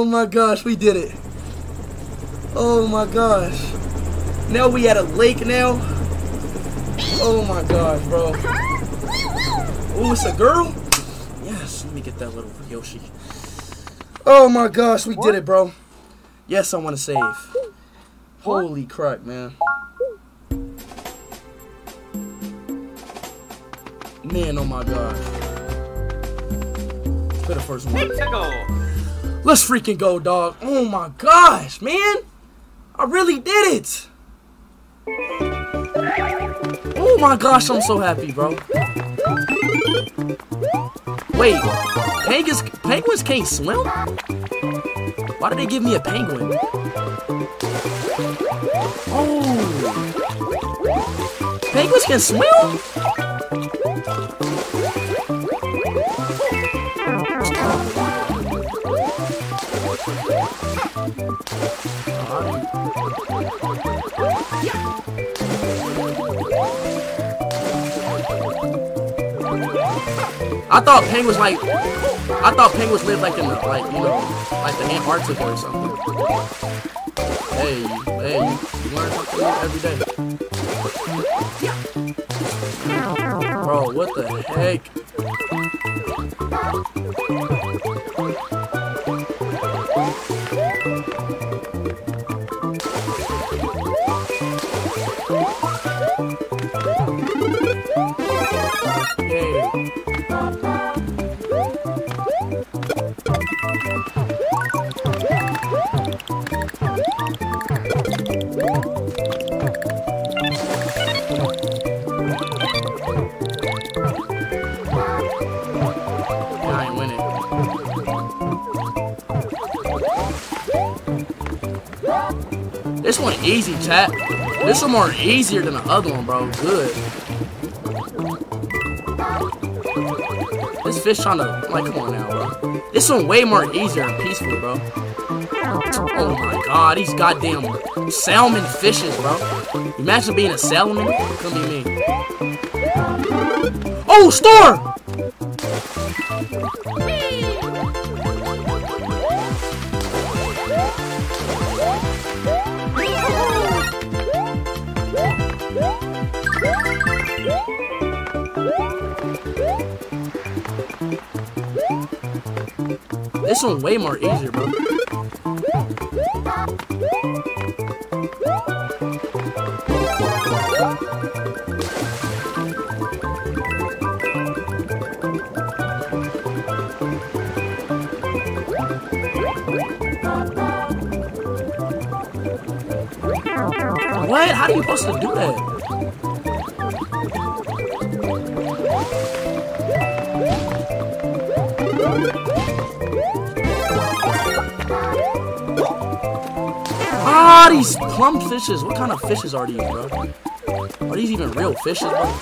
Oh my gosh, we did it. Oh my gosh. Now we at a lake now. Oh my gosh, bro. Oh, it's a girl? Yes, let me get that little Yoshi. Oh my gosh, we did it, bro. Yes, I want to save. Holy crap, man. Man, oh my gosh. For the first one. Let's freaking go, dog. Oh my gosh, man. I really did it. Oh my gosh, I'm so happy, bro. Wait, penguins, penguins can't swim? Why did they give me a penguin? Oh. Penguins can swim? I thought penguins like I thought penguins lived like in the like you know like the Antarctica or something. Hey, hey, you learn something new every day. Bro, what the heck? This one more easier than the other one, bro. Good. This fish trying to, like, come on now, bro. This one way more easier and peaceful, bro. Oh my god, these goddamn salmon fishes, bro. Imagine being a salmon. Could be me. Oh, star! This one way more easier, bro. What? How are you supposed to do that? Ah, these plum fishes. What kind of fishes are these, bro? Are these even real fishes, bro?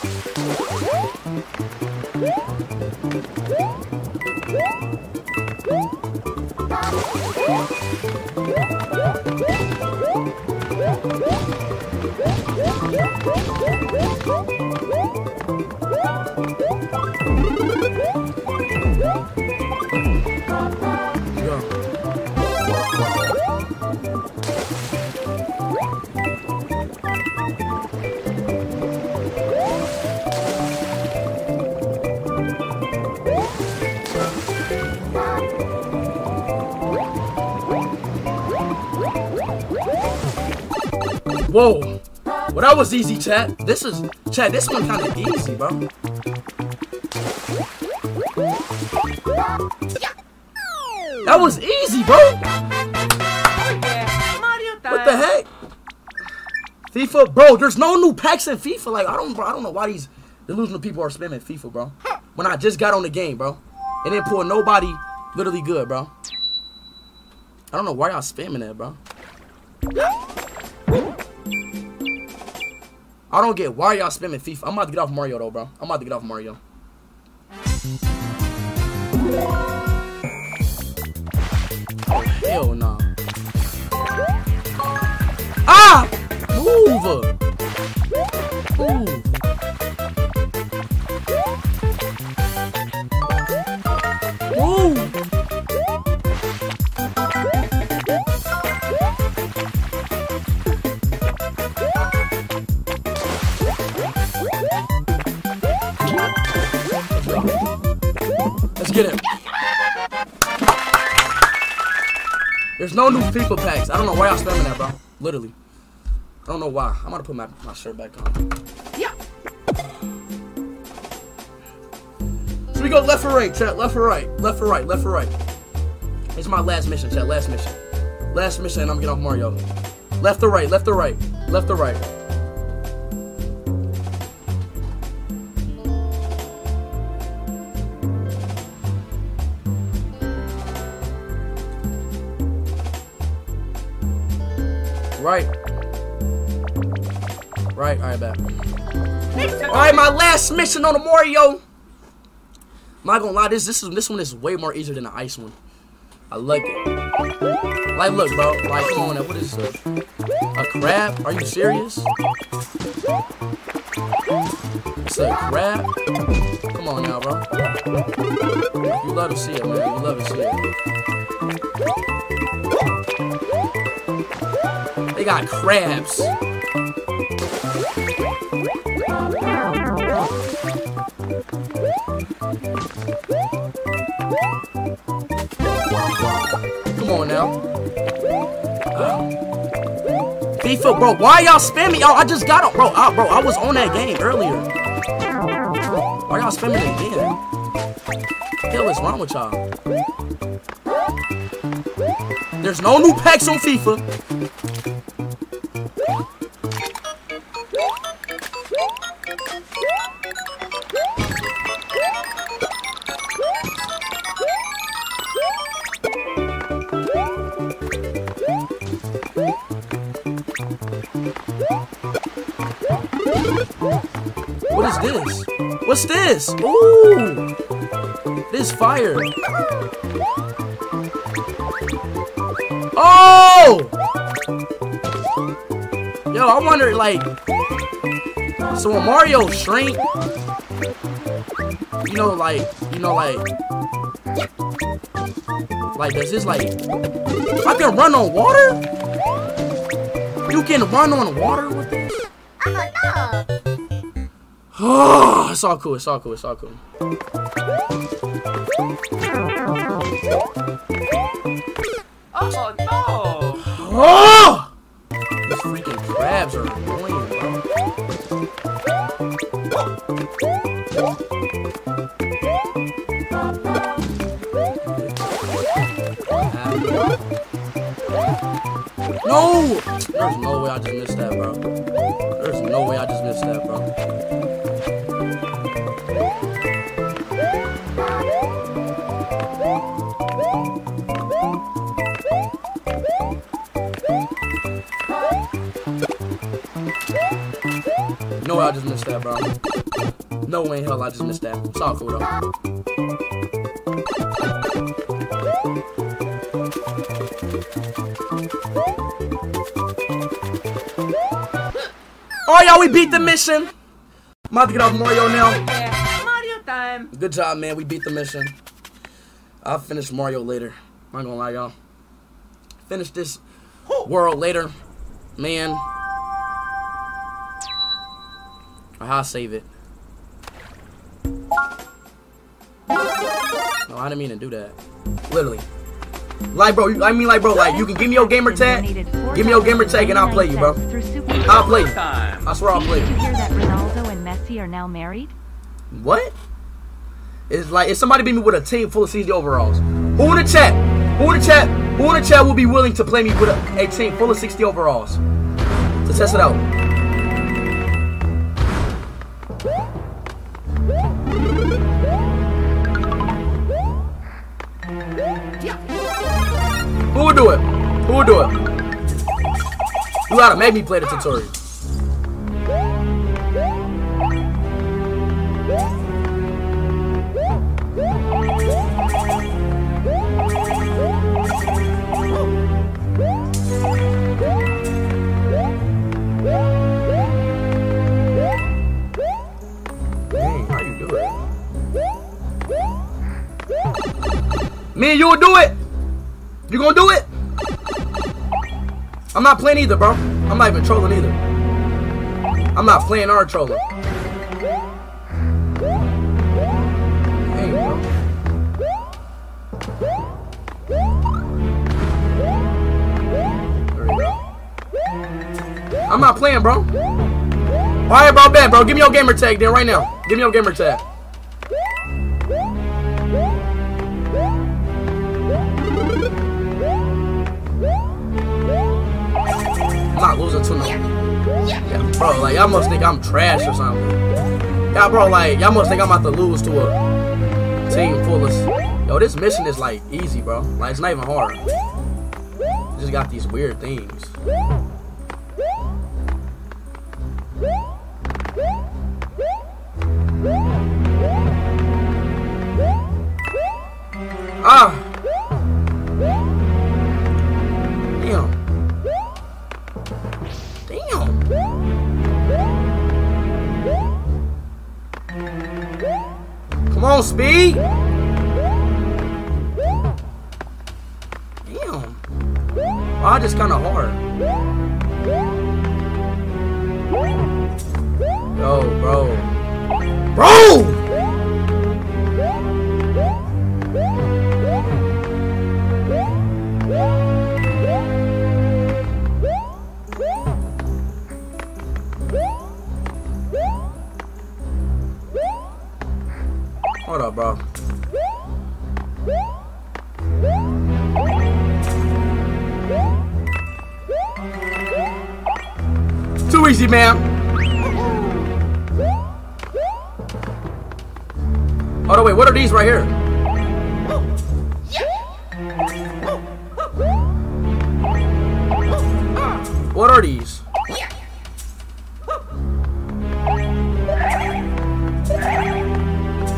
Whoa. Well, that was easy, chat. This is, chat, this one kind of easy, bro. That was easy, bro. What the heck? FIFA, bro. There's no new packs in FIFA. Like I don't, bro, I don't know why these delusional people are spamming FIFA, bro. When I just got on the game, bro, and then pull nobody literally good, bro. I don't know why y'all spamming that, bro. I don't get why y'all spamming FIFA. I'm about to get off Mario though, bro. I'm about to get off Mario. Hell no. Ah! Move. Move! No new FIFA packs. I don't know why y'all spamming that, bro. Literally. I don't know why. I'm gonna put my, my shirt back on. Yeah. So we go left or right, chat. Left or right. Left or right. Left or right. It's my last mission, chat. Last mission. Last mission, and I'm getting off Mario. Left or right. Left or right. Left or. Right. Alright, my last mission on the Mario. I'm not gonna lie, this this is this one is way more easier than the ice one. I like it. Like, look, bro. Like, come on, what is this? A crab? Are you serious? It's a crab? Come on now, bro. You love to see it, man. You love to see it. They got crabs. Come on now. FIFA, bro, why y'all spamming? Y'all, oh, I just got on, bro. Bro, I was on that game earlier. Why y'all spamming again? Hell is wrong with y'all? There's no new packs on FIFA. This? Ooh! This fire. Oh! Yo, I wonder, like... So when Mario shrink... You know, like... You know, like... Like, does this, like... I can run on water? You can run on water with this? Oh, it's all cool. It's all cool. It's all cool. Oh no! Ah! Oh! These freaking crabs are annoying, bro. No! There's no way I just missed that, bro. There's no way I just missed that, bro. Missed that, bro. No way in hell I just missed that. It's all cool, though. Alright, oh, y'all, we beat the mission. I'm about to get off Mario now. Yeah, Mario time. Good job, man. We beat the mission. I'll finish Mario later. I'm not gonna lie, y'all. Finish this world later. Man. Or how I save it. No, I didn't mean to do that. Literally. Like, bro, you- I mean, like, bro, like, you can give me your gamer tag. Give me your gamer tag and I'll play you, bro. I'll play you. I swear I'll play Did you you. hear that Ronaldo and Messi are now married? What? It's like if somebody beat me with a team full of CG overalls. Who in the chat? Who in the chat? Who in the chat will be willing to play me with a, a team full of 60 overalls? To test it out. Who do it? You gotta make me play the tutorial. Me and you will do it. You gonna do it? I'm not playing either, bro. I'm not even trolling either. I'm not playing or trolling. Hey, bro. I'm not playing, bro. Alright, bro, Ben, bro. Give me your gamer tag then right now. Give me your gamer tag. Y'all must think I'm trash or something. Yeah, bro, like y'all must think I'm about to lose to a team full of. Yo, this mission is like easy, bro. Like it's not even hard. Just got these weird things.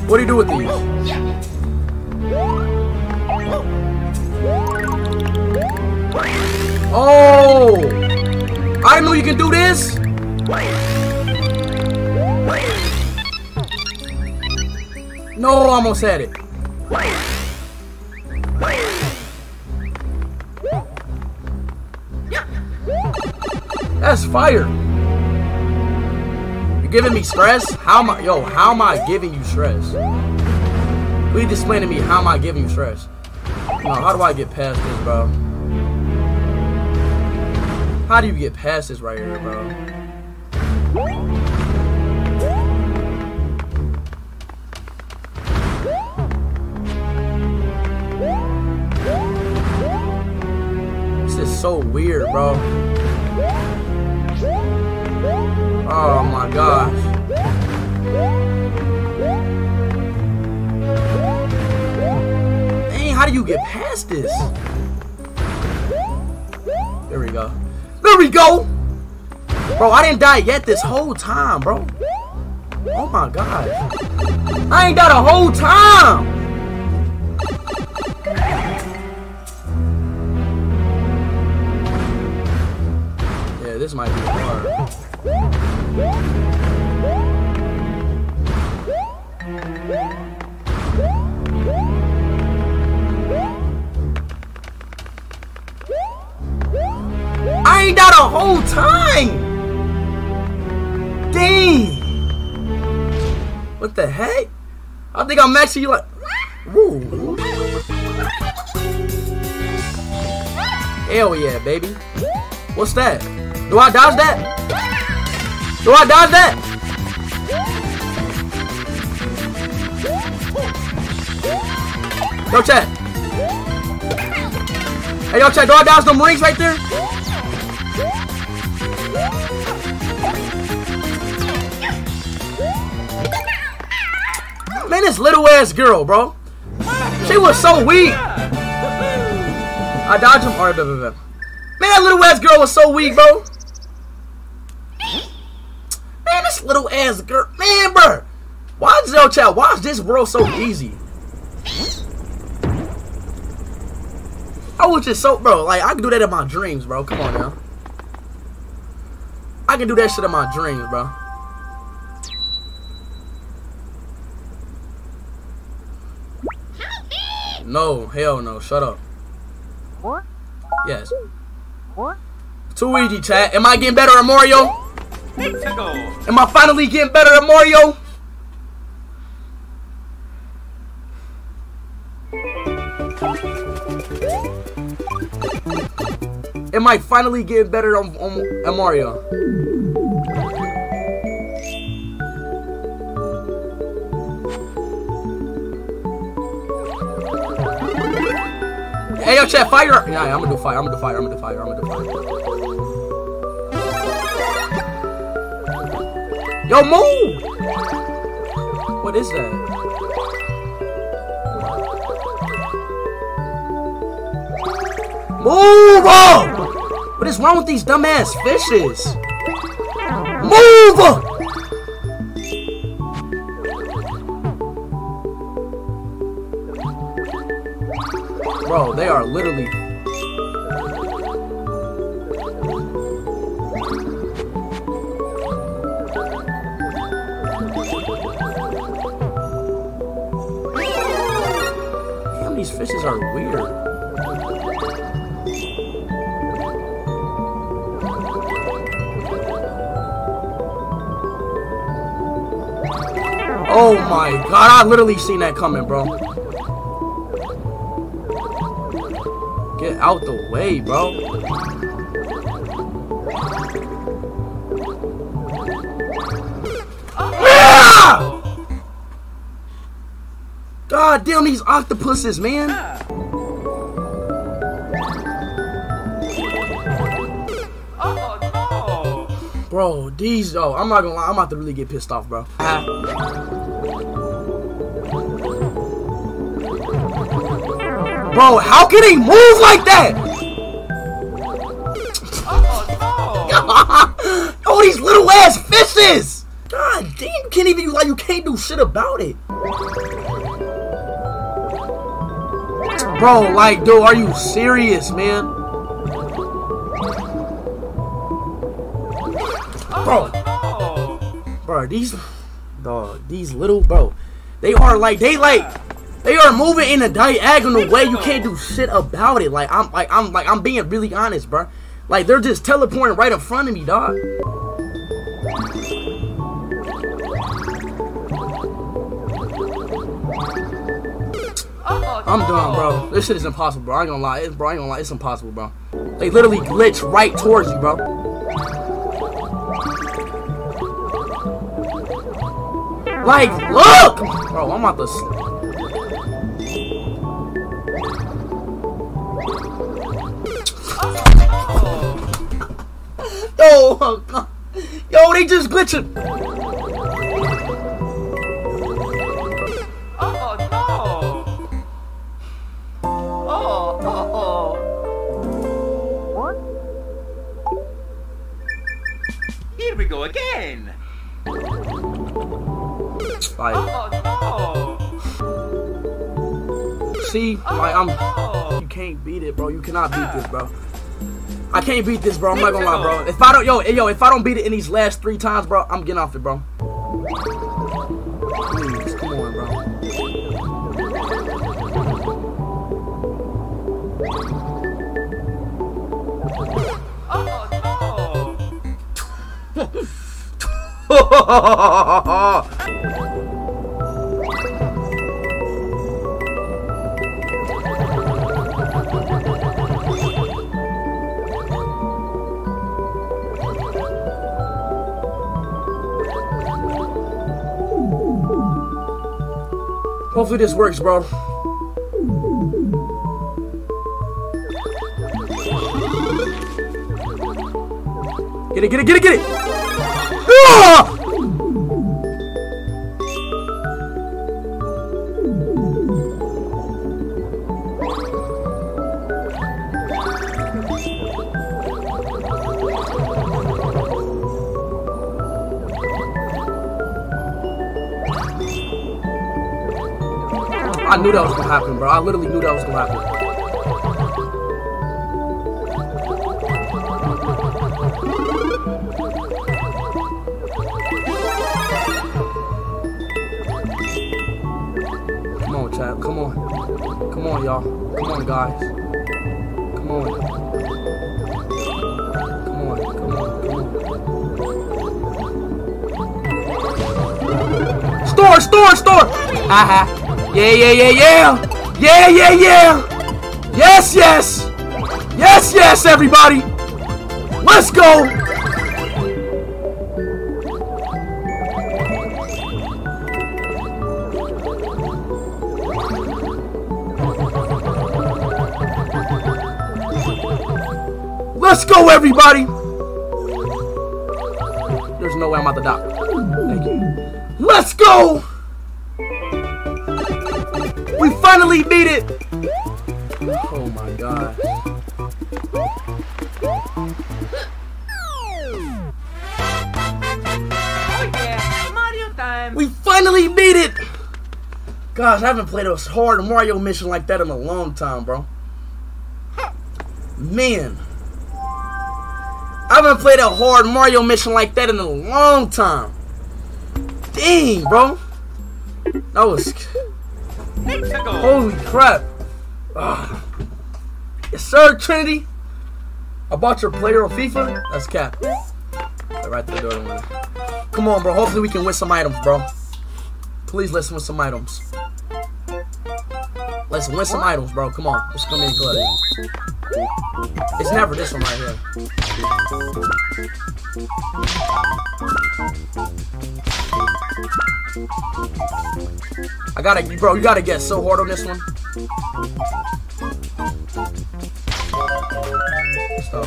What do you do with these? Oh! I know you can do this! No, I almost had it. That's fire. You're giving me stress? How am I, yo, how am I giving you stress? Please explain to me how am I giving you stress? No, how do I get past this, bro? How do you get past this right here, bro? This is so weird, bro. Oh my gosh. Dang, how do you get past this? There we go. There we go! Bro, I didn't die yet this whole time, bro. Oh my god. I ain't died a whole time! Yeah, this might be think I'm actually like. Woo. Hell yeah, baby. What's that? Do I dodge that? Do I dodge that? Yo, chat. Hey, yo, chat. Do I dodge them rings right there? Little ass girl, bro. She was so weak. I dodged him. Alright. Man, that little ass girl was so weak, bro. Man, this little ass girl. Man, bro. Why is yo chat? Why is this world so easy? I was just so, bro. Like I can do that in my dreams, bro. Come on now. I can do that shit in my dreams, bro. No, hell no. Shut up. What? Yes. What? Too easy, chat. Am I getting better at Mario? Let's. Am I finally getting better at Mario? Am I finally getting better on, on, on Mario. Hey, yo, chat, fire! Yeah, I'm gonna do fire, I'm gonna do fire, I'm gonna do fire, I'm gonna do fire. Yo, move! What is that? Move! Oh! What is wrong with these dumbass fishes? Move! Are literally. These fishes are weird. Oh my god, I literally seen that coming, bro. Get out the way, bro. God damn these octopuses, man. Bro, these oh, I'm not gonna lie, I'm about to really get pissed off, bro. Bro, how can he move like that? Oh no. oh, these little ass fishes! God damn, you can't even like you can't do shit about it. Bro, like, dude, are you serious, man? Bro, bro, these, dog, these little, bro, they are like, they like, they are moving in a diagonal way. You can't do shit about it. Like, I'm, like, I'm, like, I'm being really honest, bro. Like, they're just teleporting right in front of me, dog. I'm done, bro. This shit is impossible, bro. I ain't gonna lie. It's, bro, I ain't gonna lie. It's impossible, bro. They literally glitch right towards you, bro. Like, look! Bro, I'm about to... oh, God. Yo, they just glitching. Oh no! Oh, oh, What? Here we go again! Like, Oh no! see? Like, I'm... You can't beat it, bro. You cannot beat this, bro. I can't beat this, bro. I'm not gonna lie, bro. If I don't, yo, yo, if I don't beat it in these last three times, bro, I'm getting off it, bro. Please, come on, bro. Hopefully this works, bro. Get it, get it, get it, get it! Ah! I knew that was gonna happen, bro. I literally knew that was gonna happen. Come on. Come on. Come on, y'all. Come on, guys. Come on. Come on. Come on. Come on. Store, store, store! Aha. Yeah, yeah, yeah, yeah! Yeah, yeah, yeah! Yes, yes! Yes, yes, everybody! Let's go! Let's go, everybody! There's no way I'm out the dock. Let's go! Beat it! Oh my god. Oh yeah, Mario time. We finally beat it! Gosh, I haven't played a hard Mario mission like that in a long time, bro. Man. I haven't played a hard Mario mission like that in a long time. Dang, bro. That was... Holy crap. Ah. Yes, sir, Trinity. I bought your player of FIFA. That's cap. Right there, door. Come on, bro. Hopefully we can win some items, bro. Please let's win some items. Let's win some items, bro. Come on. Let's come in club. It's never this one right here. I gotta, bro, you gotta get so hard on this one. Stop.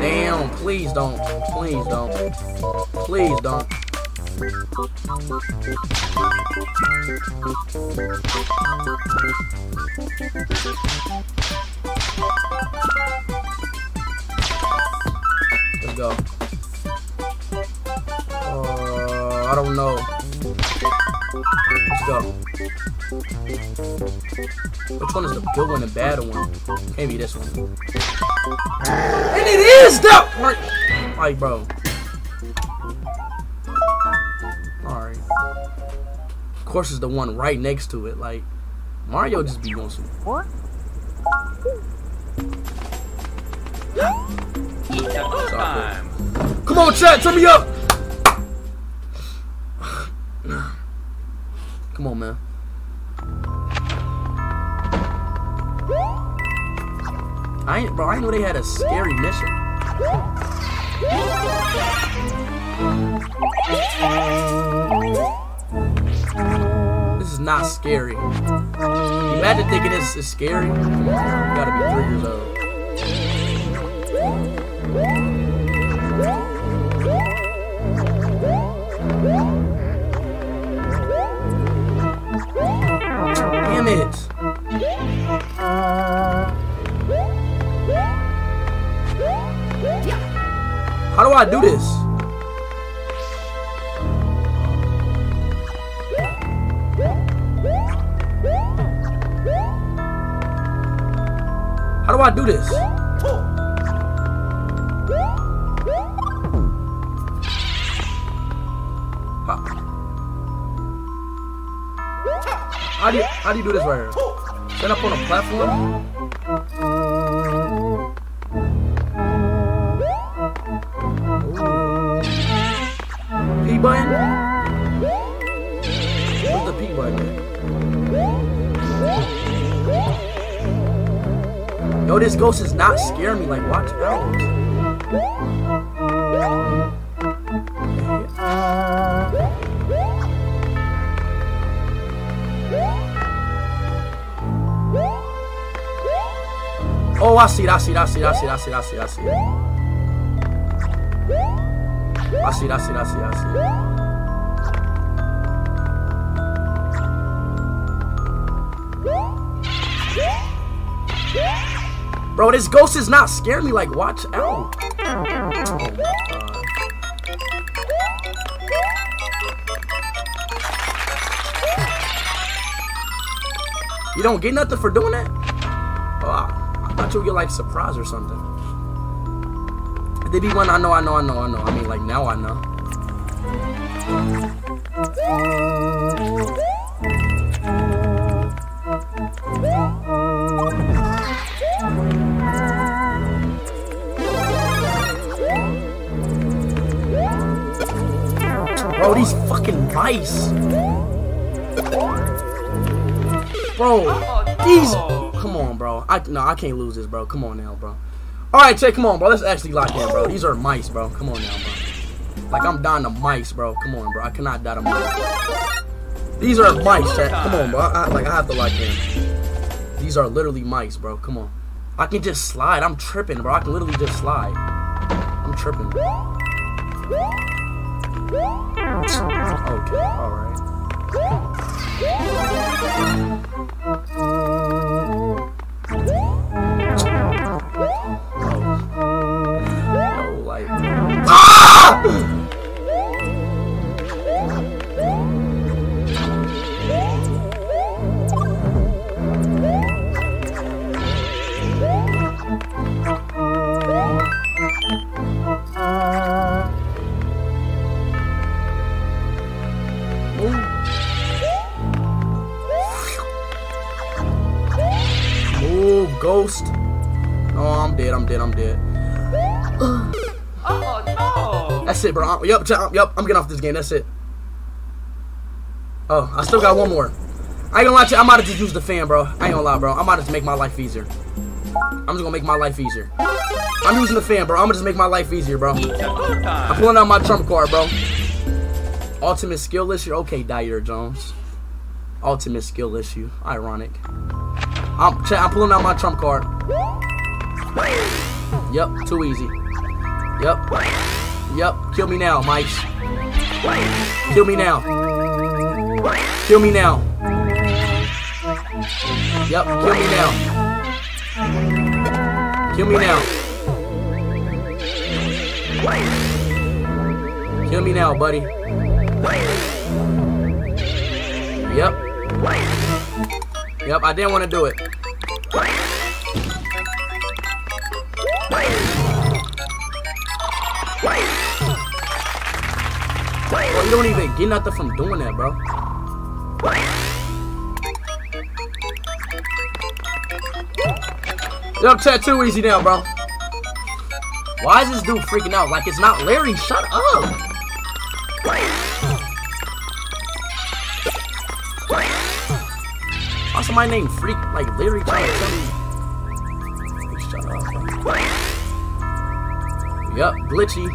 Damn, please don't. Please don't. Please don't. Let's go. I don't know. Let's go. Which one is the good one and the bad one? Can't be this one. And it is that part! Like, bro. Alright. Of course, it's the one right next to it. Like, Mario just be on some. What? Eat the good time. Come on, chat, turn me up! Come on, man. I ain't, bro. I know they had a scary mission. This is not scary. Imagine thinking this is scary. You gotta be three years old. I do this? How do I do this? How, how do you how do you do this right here? Stand up on a platform? The P button? This ghost is not scaring me. Like, watch out. Oh, I see I see it, I see it, I see it, I see it, I see it, I see it. I see it, I see it, I see it, I see it. Bro, this ghost is not scaring me. Like, watch out. You don't get nothing for doing that? Oh, I, thought you would get like surprise or something. They be one I know, I know, I know, I know. I mean, like now I know. Mice. Bro, these. Come on, bro. I no, I can't lose this, bro. Come on now, bro. Alright, Chet, come on, bro. Let's actually lock in, bro. These are mice, bro. Come on now, bro. Like, I'm dying to mice, bro. Come on, bro. I cannot die to mice. These are mice, Chet. Come on, bro. I, I- like, I have to lock in. These are literally mice, bro. Come on. I can just slide. I'm tripping, bro. I can literally just slide. I'm tripping. Okay, alright. No, like. Ah! Ghost. Oh, I'm dead. I'm dead. I'm dead. Oh no! That's it, bro. Yep, yep. I'm getting off this game. That's it. Oh, I still got one more. I ain't gonna lie to you. I might have just used the fan, bro. I ain't gonna lie, bro. I might just make my life easier. I'm just gonna make my life easier. I'm using the fan, bro. I'm gonna just make my life easier, bro. It's a go I'm pulling out my trump card, bro. Ultimate skill issue. Okay, Dyer Jones. Ultimate skill issue. Ironic. I'm, I'm pulling out my trump card. Yep, too easy. Yep. Yep. Kill me now, Mikes. Kill me now. Kill me now. Yep, kill me now. Kill me now. Kill me now, buddy. Yep. Yep, I didn't want to do it. Bro, you don't even get nothing from doing that, bro. Yep, tattoo easy now, bro. Why is this dude freaking out? Like it's not Larry. Shut up. Why somebody named Freak like Larry trying to Shut up. Yup, glitchy.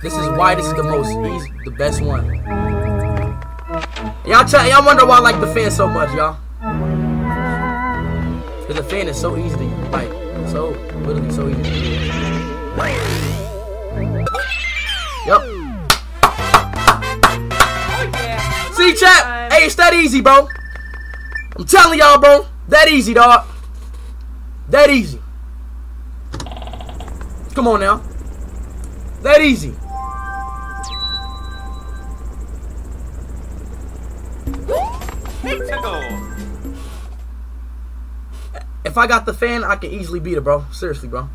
This is why this is the most easy, the best one. Y'all y'all wonder why I like the fan so much, y'all. Cause the fan is so easy to like, so literally so easy to. Yup. See, chat. Hey, it's that easy, bro. I'm telling y'all, bro. That easy, dog. That easy. Come on now. That easy. If I got the fan, I can easily beat it, bro. Seriously, bro.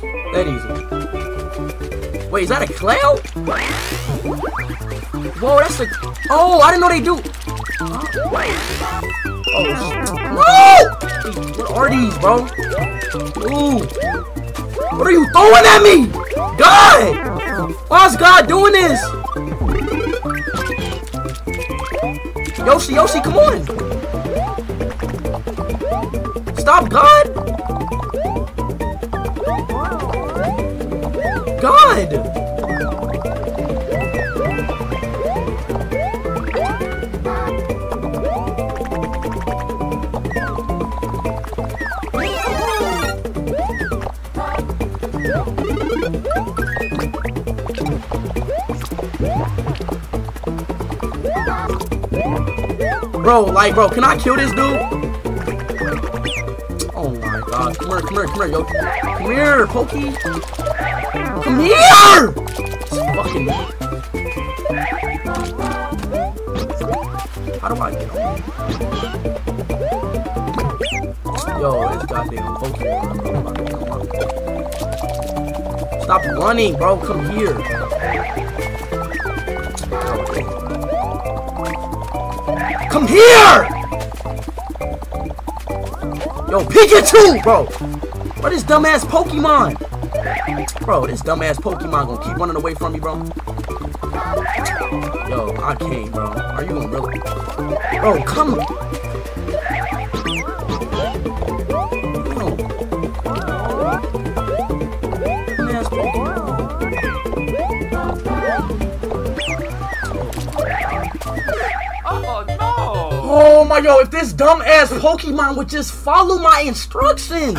That easy. Wait, is that a clown? Whoa, that's a. Oh, I didn't know they do. Oh, no! What are these, bro? Ooh. What are you throwing at me? God! Why is God doing this? Yoshi, Yoshi, come on! Stop, God! Bro, like, bro, can I kill this dude? Oh my god. Come here, come here, come here, yo. Come here, Pokey. It's fucking. How do I get him? Yo, this goddamn Pokemon. Stop running, bro. Come here. Come here! Yo, Pikachu, bro. What is dumbass Pokemon. Bro, this dumbass Pokemon gonna keep running away from me, bro. Yo, I came, bro. Are you gonna really? Bro, come on. Oh, no. oh my God! if this dumbass Pokemon would just follow my instructions!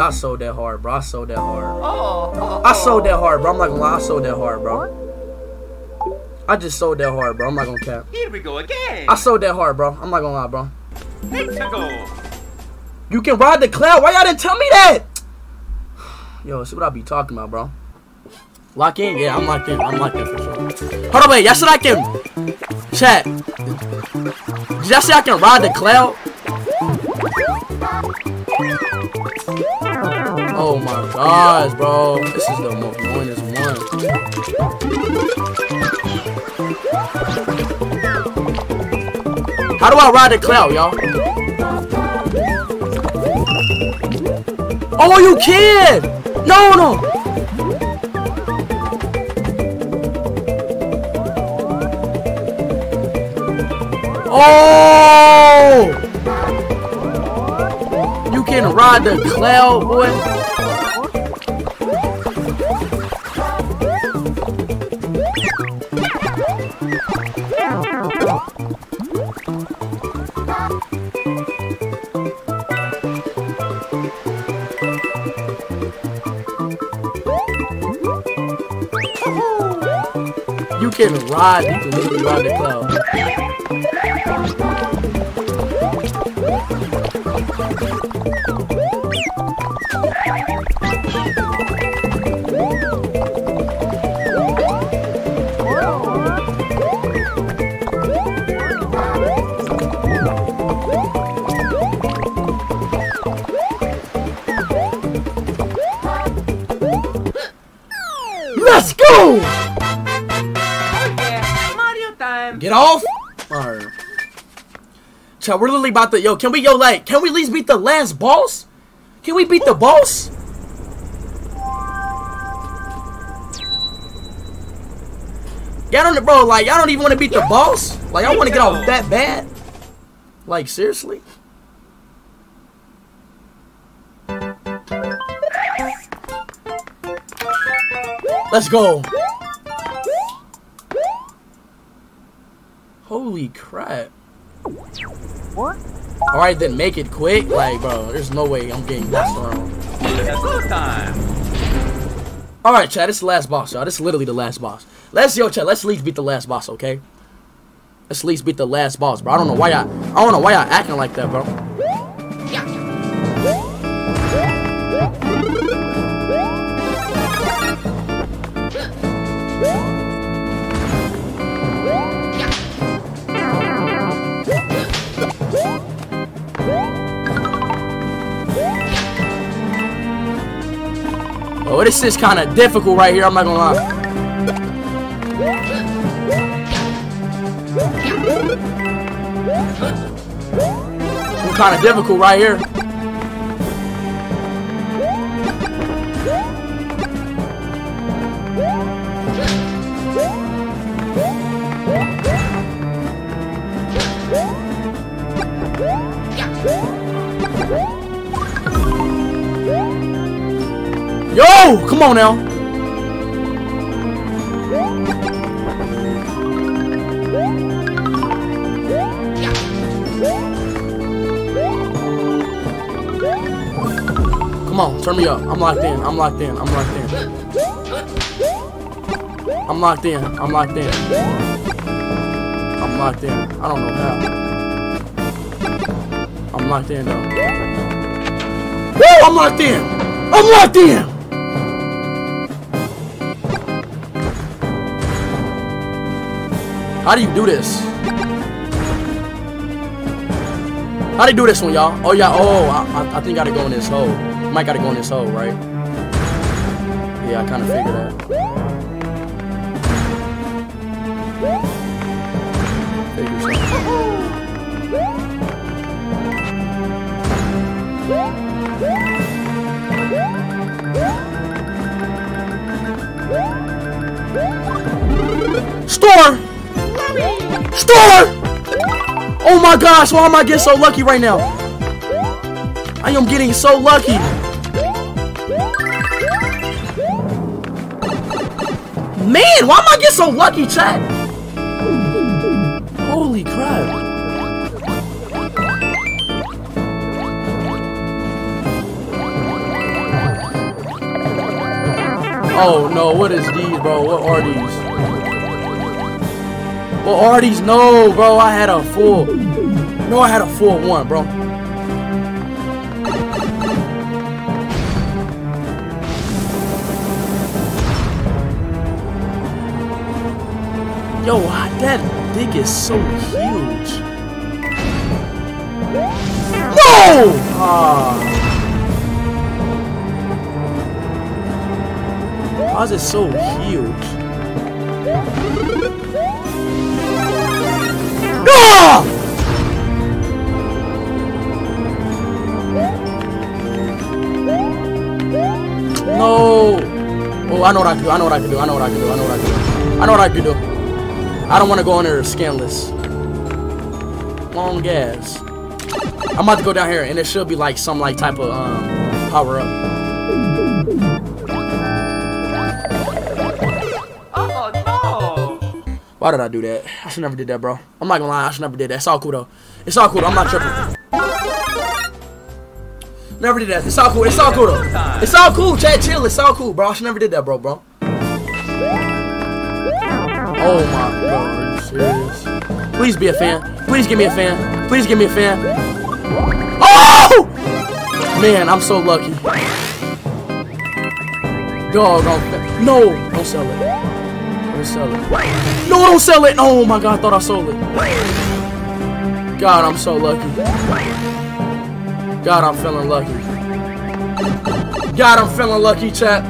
Just. I sold that hard, bro. I sold that hard. Oh, oh, oh, I sold that hard, bro. I'm not gonna lie. I sold that hard, bro. I just sold that hard, bro. I'm not gonna cap. Here we go again. I sold that hard, bro. I'm not gonna lie, bro. Let's. You can ride the cloud. Why y'all didn't tell me that? Yo, see what I be talking about, bro. Lock in? Yeah, I'm locked in. I'm locked in for sure. Hold on, wait. Y'all said I can. Chat. Did y'all say I can ride the cloud? Oh my gosh, bro. This is the most annoyingest one. How do I ride the cloud, y'all? Oh, you can! No, no! Oh! You can ride the cloud, boy. You can literally the cloud. Chat, we're literally about to yo, can we yo like can we at least beat the last boss? Can we beat the boss? Y'all don't bro, like y'all don't even want to beat the boss? Like I want to get off that bad? Like seriously? Let's go. Holy crap. What? Alright then make it quick. Like bro, there's no way I'm getting lost around. Let's time. Alright, Chat, this is the last boss, y'all. This is literally the last boss. Let's yo, Chat, let's at least beat the last boss, okay? Let's at least beat the last boss, bro. I don't know why y'all I don't know why y'all acting like that, bro. Oh, this is kind of difficult right here. I'm not gonna lie. Kind of difficult right here. Yo, come on now. Come on, turn me up. I'm locked in. I'm locked in. I'm locked in. I'm locked in. I'm locked in. I'm locked in. I don't know how. I'm locked in though. Woo! I'm locked in. I'm locked in. How do you do this? How do you do this one, y'all? Oh, yeah. Oh, I, I, think I gotta go in this hole. Might gotta go in this hole, right? Yeah, I kind of figured that. Figure! Star! Oh my gosh, why am I getting so lucky right now? I am getting so lucky. Man, why am I getting so lucky, chat? Holy crap. Oh no, what is these, bro? What are these? What are these? No, bro, I had a full. No, I had a full one, bro. Yo, that thing is so huge. No! Ah. Why is it so huge? I know what I can do. I know what I can do. I know what I can do. I know what I can do. I know what I can do. I don't want to go in there skinless. Long gas. I'm about to go down here, and it should be like some like type of um power up. Oh no! Why did I do that? I should never did that, bro. I'm not gonna lie, I should never did that. It's all cool though. It's all cool. I'm not tripping. Never did that. It's all cool. It's all cool though. It's all cool. Chat, chill. It's all cool, bro. She never did that, bro, bro. Oh my god, are you serious? Please be a fan. Please give me a fan. Please give me a fan. Oh! Man, I'm so lucky. Dog, no, don't sell it. Don't sell it. No, don't sell it. Oh my god, I thought I sold it. God, I'm so lucky. God, I'm feeling lucky. God, I'm feeling lucky, chat.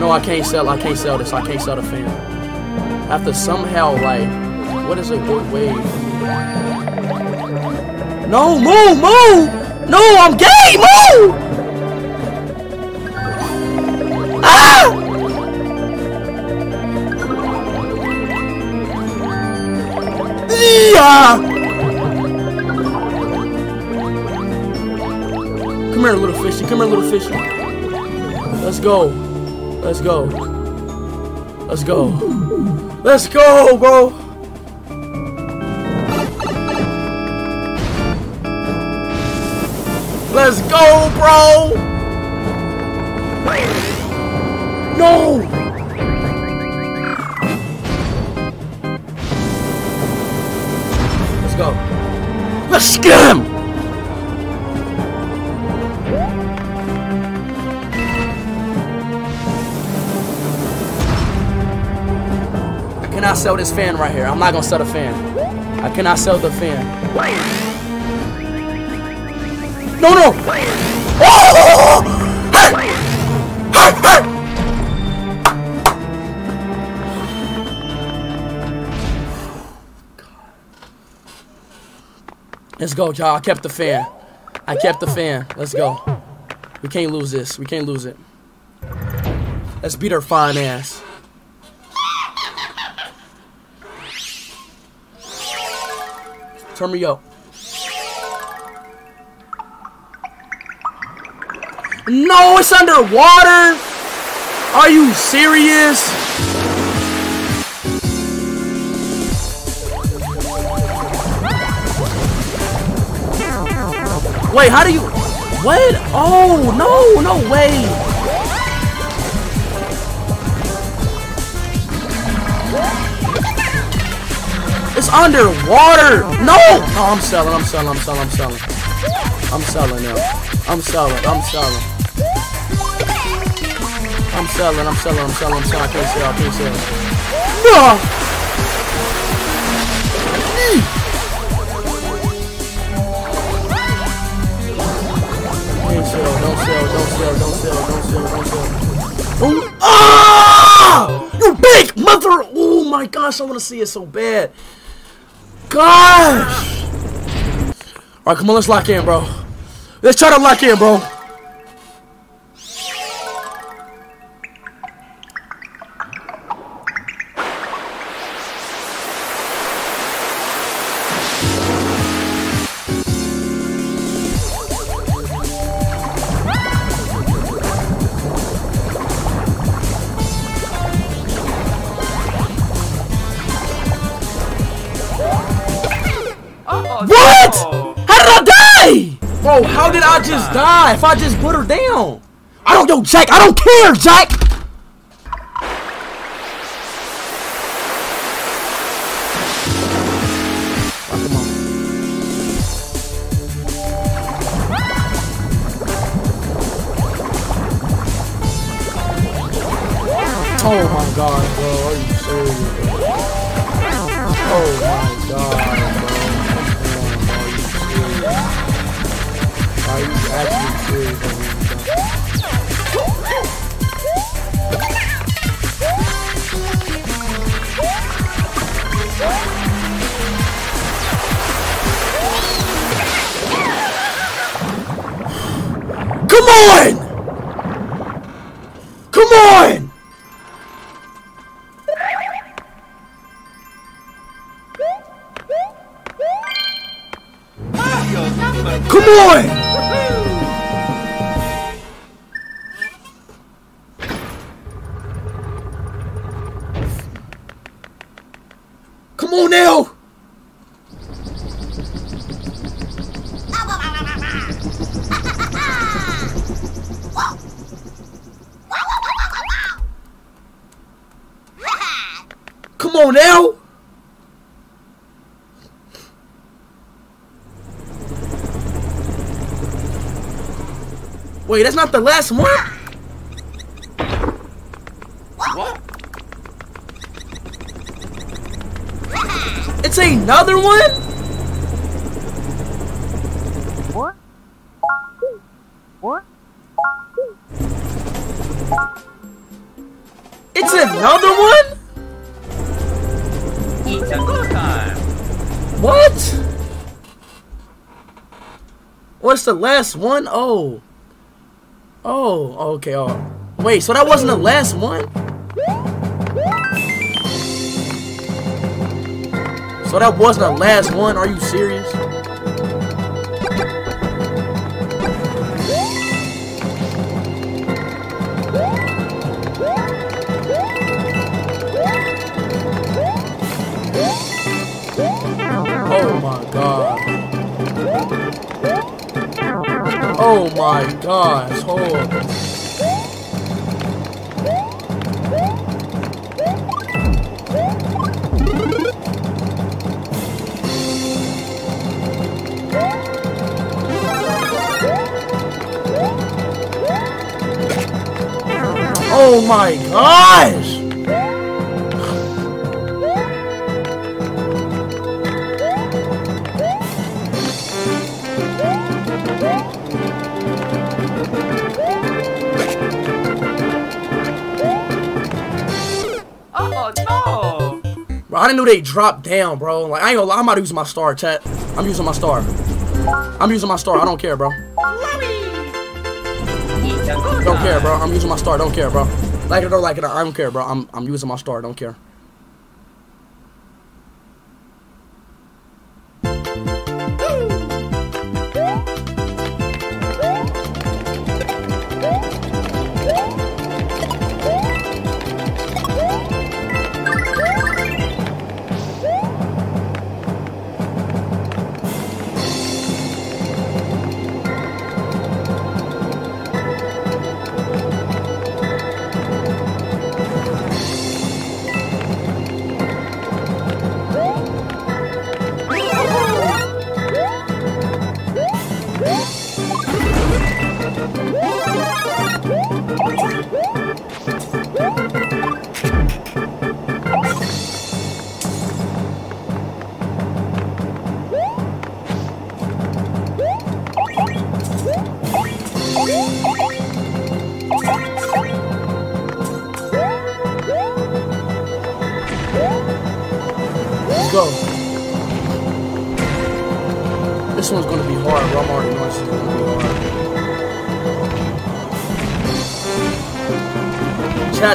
No, I can't sell. I can't sell this. I can't sell the fan. I have to somehow like, what is a good way? No, move, move. No, I'm gay. Move. Ah! Yeah! Come here, little fishy. Come here, little fishy. Let's go. Let's go. Let's go. Let's go, bro. Let's go, bro. No. Let's go. Let's get him. Cannot sell this fan right here. I'm not gonna sell the fan. I cannot sell the fan. No, no. Oh! Let's go, y'all. I kept the fan. I kept the fan. Let's go. We can't lose this. We can't lose it. Let's beat her fine ass. Turn me up. No, it's underwater. Are you serious? Wait, how do you? What? Oh no, no way. It's underwater. No. No, I'm selling. I'm selling. I'm selling. I'm selling. I'm selling now. I'm selling. I'm selling. I'm selling. I'm selling. I'm selling. I'm selling. I can't sell. I can't sell. No. Can't sell. Don't sell. Don't sell. Don't sell. Don't sell. Don't sell. Oh, ah! You big mother! Oh my gosh, I want to see it so bad. Gosh! All right, come on, let's lock in, bro. Let's try to lock in. Bro, die if I just put her down? I don't, know, Jack, I don't care, Jack! On! Come on! Come on! Come on now! Wait, that's not the last one? What? It's another one? What? What? It's another one? It's a good time. What? What's the last one? Oh. Oh, okay. Oh. Wait, so that wasn't the last one? So that wasn't the last one? Are you serious? Oh my gosh, hold on. Oh my gosh! I didn't know they dropped down, bro. Like, I ain't gonna lie, I'm about to use my star, chat. I'm using my star. I'm using my star. I don't care, bro. Don't care, bro. I'm using my star. Don't care, bro. Like it or like it, I don't care, bro. I'm I'm using my star. Don't care.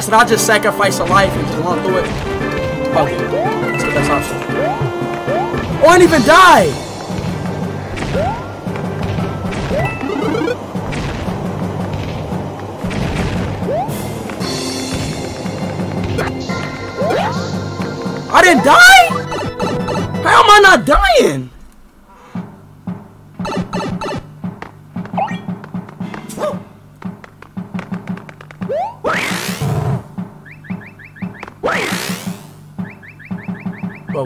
Hard. Chat, should I just sacrifice a life and just run through it? Okay, that's the best option. Oh, I didn't even die! I didn't die? How am I not dying?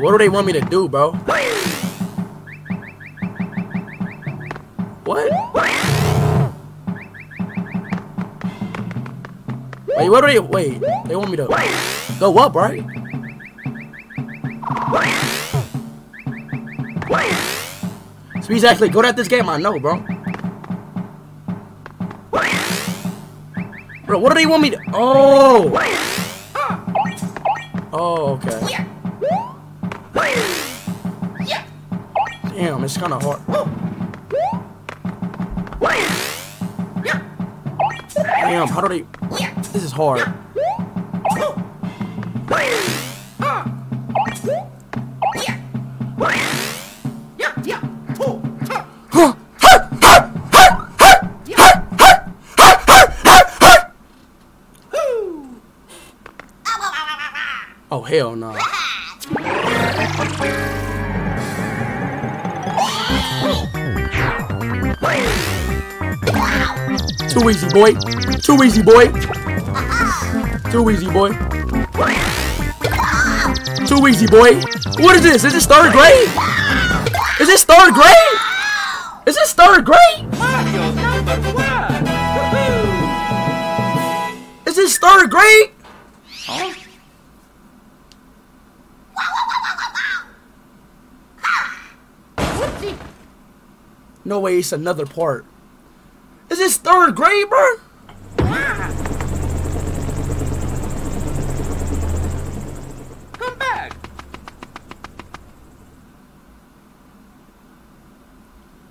What do they want me to do, bro? What? Wait, what do they? Wait, they want me to go up, right? Speed's actually good at this game, I know, bro. Bro, what do they want me to? Oh. Oh, okay. Damn, it's kind of hard. Damn, how do they? This is hard. Oh hell no. Too easy, boy. Too easy, boy. Too easy, boy. Too easy, boy. What is this? Is this third grade? Is this third grade? Is this third grade? Is this third grade? No way, it's another part. Is this third grade, bro?